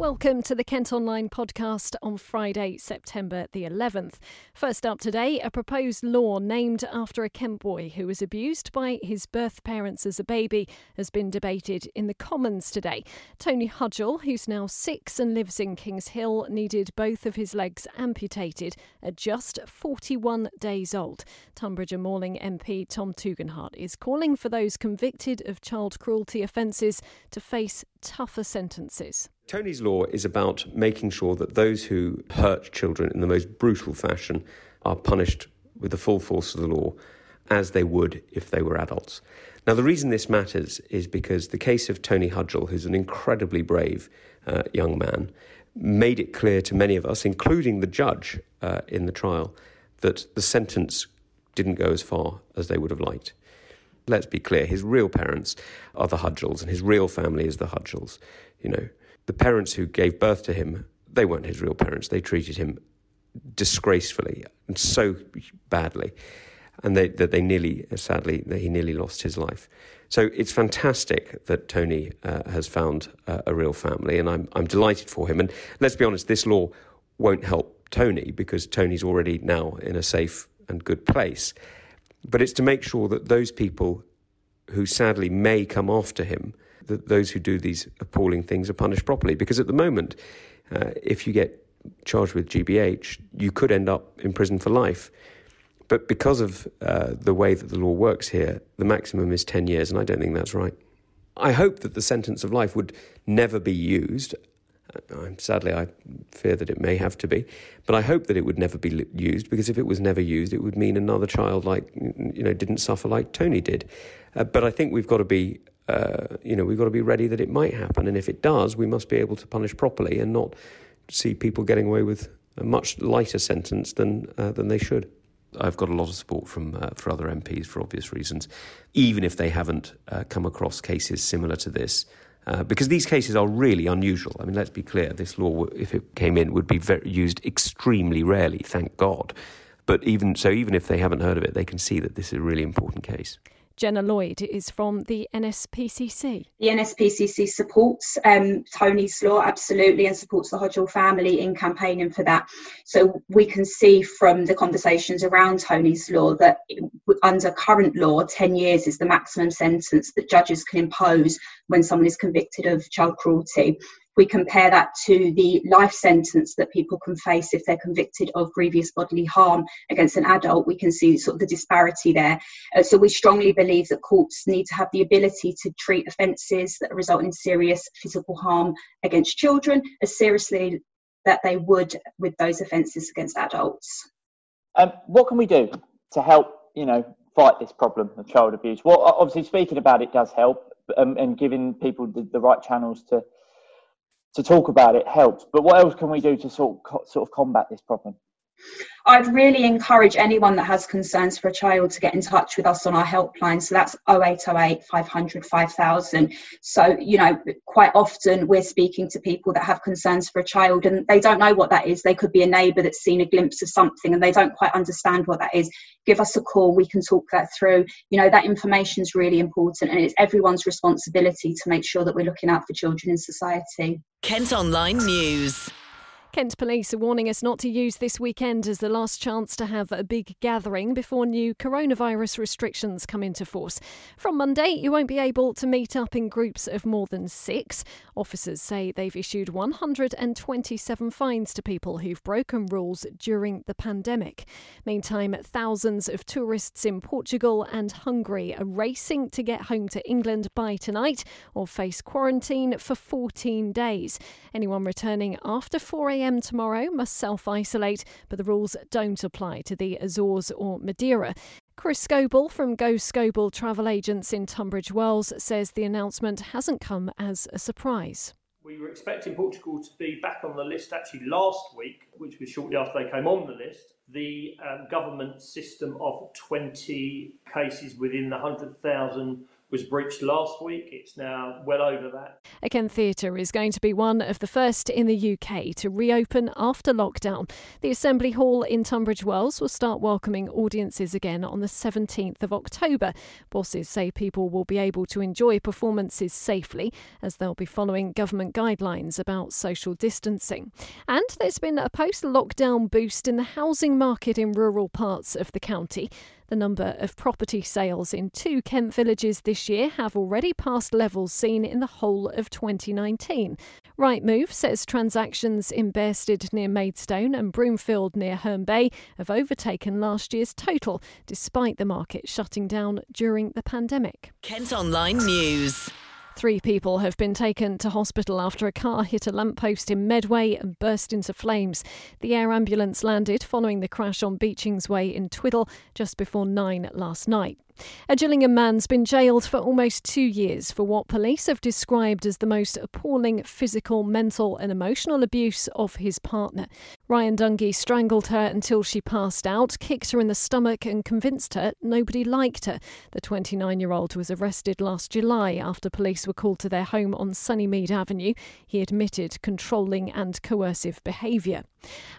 Welcome to the Kent Online podcast on Friday, September the 11th. First up today, a proposed law named after a Kent boy who was abused by his birth parents as a baby has been debated in the Commons today. Tony Hudgell, who's now six and lives in Kings Hill, needed both of his legs amputated at just 41 days old. Tonbridge and Malling MP Tom Tugendhat is calling for those convicted of child cruelty offences to face tougher sentences. Tony's law is about making sure that those who hurt children in the most brutal fashion are punished with the full force of the law as they would if they were adults. Now, the reason this matters is because the case of Tony Hudgell, who's an incredibly brave uh, young man, made it clear to many of us, including the judge uh, in the trial, that the sentence didn't go as far as they would have liked. Let's be clear, his real parents are the Hudgells, and his real family is the Hudgells. You know, the parents who gave birth to him, they weren't his real parents. They treated him disgracefully and so badly, and they, that they nearly, sadly, that he nearly lost his life. So it's fantastic that Tony uh, has found uh, a real family, and I'm I'm delighted for him. And let's be honest, this law won't help Tony because Tony's already now in a safe and good place. But it's to make sure that those people who sadly may come after him that those who do these appalling things are punished properly. Because at the moment, uh, if you get charged with GBH, you could end up in prison for life. But because of uh, the way that the law works here, the maximum is 10 years, and I don't think that's right. I hope that the sentence of life would never be used. Uh, sadly, I fear that it may have to be, but I hope that it would never be used because if it was never used, it would mean another child like you know didn't suffer like Tony did. Uh, but I think we've got to be uh, you know, we've got to be ready that it might happen. And if it does, we must be able to punish properly and not see people getting away with a much lighter sentence than uh, than they should. I've got a lot of support from uh, for other MPs for obvious reasons, even if they haven't uh, come across cases similar to this. Uh, because these cases are really unusual. I mean, let's be clear: this law, if it came in, would be very, used extremely rarely. Thank God. But even so, even if they haven't heard of it, they can see that this is a really important case. Jenna Lloyd is from the NSPCC. The NSPCC supports um, Tony's law absolutely and supports the Hudgell family in campaigning for that. So we can see from the conversations around Tony's law that under current law, 10 years is the maximum sentence that judges can impose when someone is convicted of child cruelty we compare that to the life sentence that people can face if they're convicted of grievous bodily harm against an adult, we can see sort of the disparity there. Uh, so we strongly believe that courts need to have the ability to treat offences that result in serious physical harm against children as seriously that they would with those offences against adults. Um, what can we do to help, you know, fight this problem of child abuse? Well, obviously speaking about it does help, um, and giving people the, the right channels to to talk about it helps. But what else can we do to sort sort of combat this problem? I'd really encourage anyone that has concerns for a child to get in touch with us on our helpline. So that's 0808 500 5000. So, you know, quite often we're speaking to people that have concerns for a child and they don't know what that is. They could be a neighbour that's seen a glimpse of something and they don't quite understand what that is. Give us a call, we can talk that through. You know, that information is really important and it's everyone's responsibility to make sure that we're looking out for children in society. Kent Online News. Kent Police are warning us not to use this weekend as the last chance to have a big gathering before new coronavirus restrictions come into force. From Monday, you won't be able to meet up in groups of more than six. Officers say they've issued 127 fines to people who've broken rules during the pandemic. Meantime, thousands of tourists in Portugal and Hungary are racing to get home to England by tonight or face quarantine for 14 days. Anyone returning after 4 a.m a.m. tomorrow must self isolate, but the rules don't apply to the Azores or Madeira. Chris Scoble from Go Scoble Travel Agents in Tunbridge Wells says the announcement hasn't come as a surprise. We were expecting Portugal to be back on the list actually last week, which was shortly after they came on the list. The um, government system of 20 cases within the 100,000 was breached last week. It's now well over that. A Kent Theatre is going to be one of the first in the UK to reopen after lockdown. The Assembly Hall in Tunbridge Wells will start welcoming audiences again on the 17th of October. Bosses say people will be able to enjoy performances safely as they'll be following government guidelines about social distancing. And there's been a post lockdown boost in the housing market in rural parts of the county. The number of property sales in two Kent villages this year have already passed levels seen in the whole of 2019. Rightmove says transactions in Bearsted near Maidstone and Broomfield near Herne Bay have overtaken last year's total, despite the market shutting down during the pandemic. Kent Online News. Three people have been taken to hospital after a car hit a lamppost in Medway and burst into flames. The air ambulance landed following the crash on Beechings Way in Twydall just before nine last night. A Gillingham man's been jailed for almost two years for what police have described as the most appalling physical, mental, and emotional abuse of his partner. Ryan Dungey strangled her until she passed out, kicked her in the stomach, and convinced her nobody liked her. The 29 year old was arrested last July after police were called to their home on Sunnymead Avenue. He admitted controlling and coercive behaviour.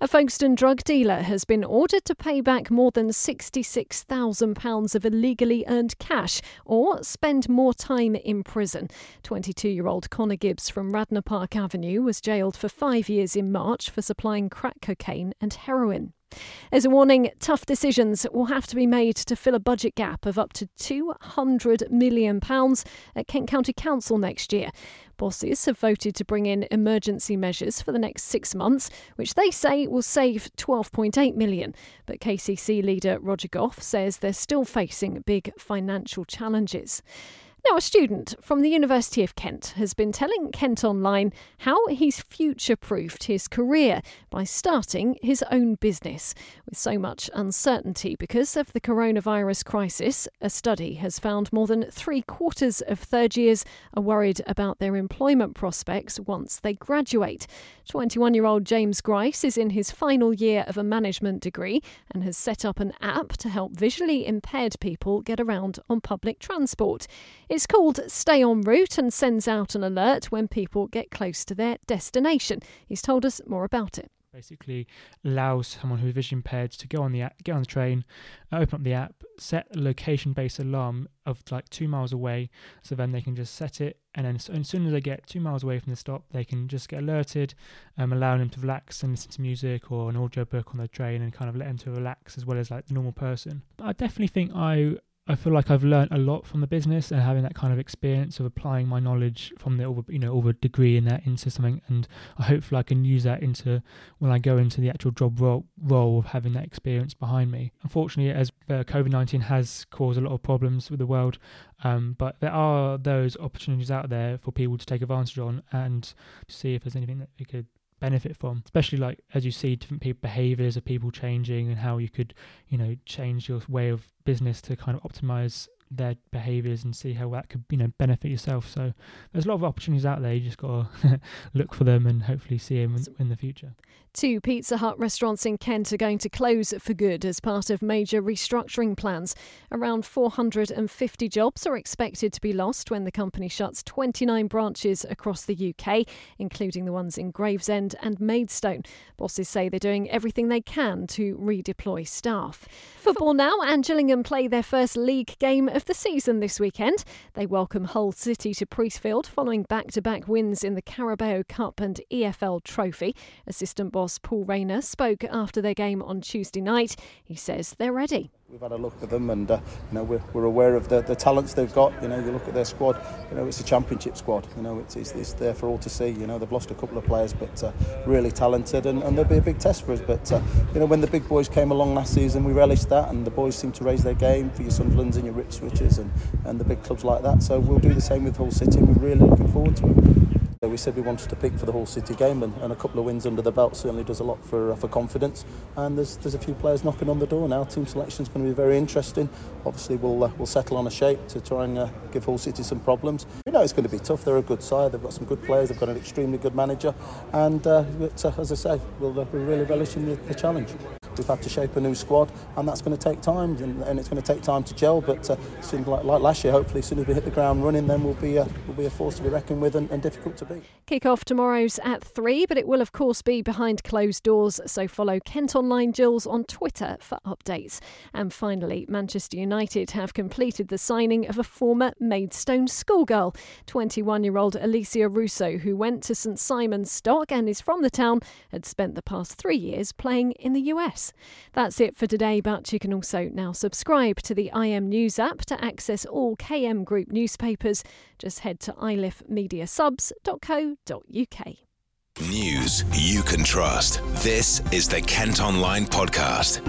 A Folkestone drug dealer has been ordered to pay back more than £66,000 of illegally earned cash or spend more time in prison. 22 year old Connor Gibbs from Radnor Park Avenue was jailed for five years in March for supplying crack cocaine and heroin. As a warning, tough decisions will have to be made to fill a budget gap of up to £200 million at Kent County Council next year. Bosses have voted to bring in emergency measures for the next six months, which they say will save 12.8 million. But KCC leader Roger Gough says they're still facing big financial challenges. Now, a student from the University of Kent has been telling Kent Online how he's future proofed his career by starting his own business. With so much uncertainty because of the coronavirus crisis, a study has found more than three quarters of third years are worried about their employment prospects once they graduate. 21 year old James Grice is in his final year of a management degree and has set up an app to help visually impaired people get around on public transport. It's called Stay En Route and sends out an alert when people get close to their destination. He's told us more about it basically allows someone who's vision impaired to go on the app, get on the train, uh, open up the app, set a location-based alarm of like two miles away, so then they can just set it, and then as, as soon as they get two miles away from the stop, they can just get alerted, um, allowing them to relax and listen to music or an audio book on the train, and kind of let them to relax as well as like the normal person. But I definitely think I I feel like I've learned a lot from the business and having that kind of experience of applying my knowledge from the you know over degree in that into something, and I hopefully I can use that into when I go into the actual job role, role of having that experience behind me. Unfortunately, as uh, COVID nineteen has caused a lot of problems with the world, um, but there are those opportunities out there for people to take advantage on and see if there's anything that we could benefit from especially like as you see different people behaviors of people changing and how you could you know change your way of business to kind of optimize their behaviors and see how that could you know benefit yourself so there's a lot of opportunities out there you just got to look for them and hopefully see them in, in the future Two Pizza Hut restaurants in Kent are going to close for good as part of major restructuring plans. Around 450 jobs are expected to be lost when the company shuts 29 branches across the UK, including the ones in Gravesend and Maidstone. Bosses say they're doing everything they can to redeploy staff. Football now, and Gillingham play their first league game of the season this weekend. They welcome Hull City to Priestfield following back to back wins in the Carabao Cup and EFL Trophy. Assistant boss Paul Raynor spoke after their game on Tuesday night. He says they're ready. We've had a look at them, and uh, you know we're, we're aware of the, the talents they've got. You know, you look at their squad. You know, it's a championship squad. You know, it's, it's, it's there for all to see. You know, they've lost a couple of players, but uh, really talented, and, and there'll be a big test for us. But uh, you know, when the big boys came along last season, we relished that, and the boys seem to raise their game for your Sunderlands and your Ipswiches and, and the big clubs like that. So we'll do the same with Hull City, we're really looking forward to it. We said we wanted to pick for the Hull City game, and, and a couple of wins under the belt certainly does a lot for uh, for confidence. And there's there's a few players knocking on the door now. Team selection is going to be very interesting. Obviously, we'll uh, we'll settle on a shape to try and uh, give Hull City some problems. We know it's going to be tough. They're a good side. They've got some good players. They've got an extremely good manager. And uh, uh, as I say, we'll, uh, we're really relishing the, the challenge. We've had to shape a new squad, and that's going to take time, and, and it's going to take time to gel. But uh, like, like, last year, hopefully, as soon as we hit the ground running, then we'll be, uh, we'll be a force to be reckoned with and, and difficult to beat. Kick-off tomorrow's at 3, but it will, of course, be behind closed doors, so follow Kent Online Gills on Twitter for updates. And finally, Manchester United have completed the signing of a former Maidstone schoolgirl, 21 year old Alessia Russo, who went to St Simon's Stock and is from the town, had spent the past three years playing in the That's it for today, but you can also now subscribe to the IM News app to access all KM Group newspapers. Just head to ilifmediasubs.co.uk. News you can trust. This is the Kent Online Podcast.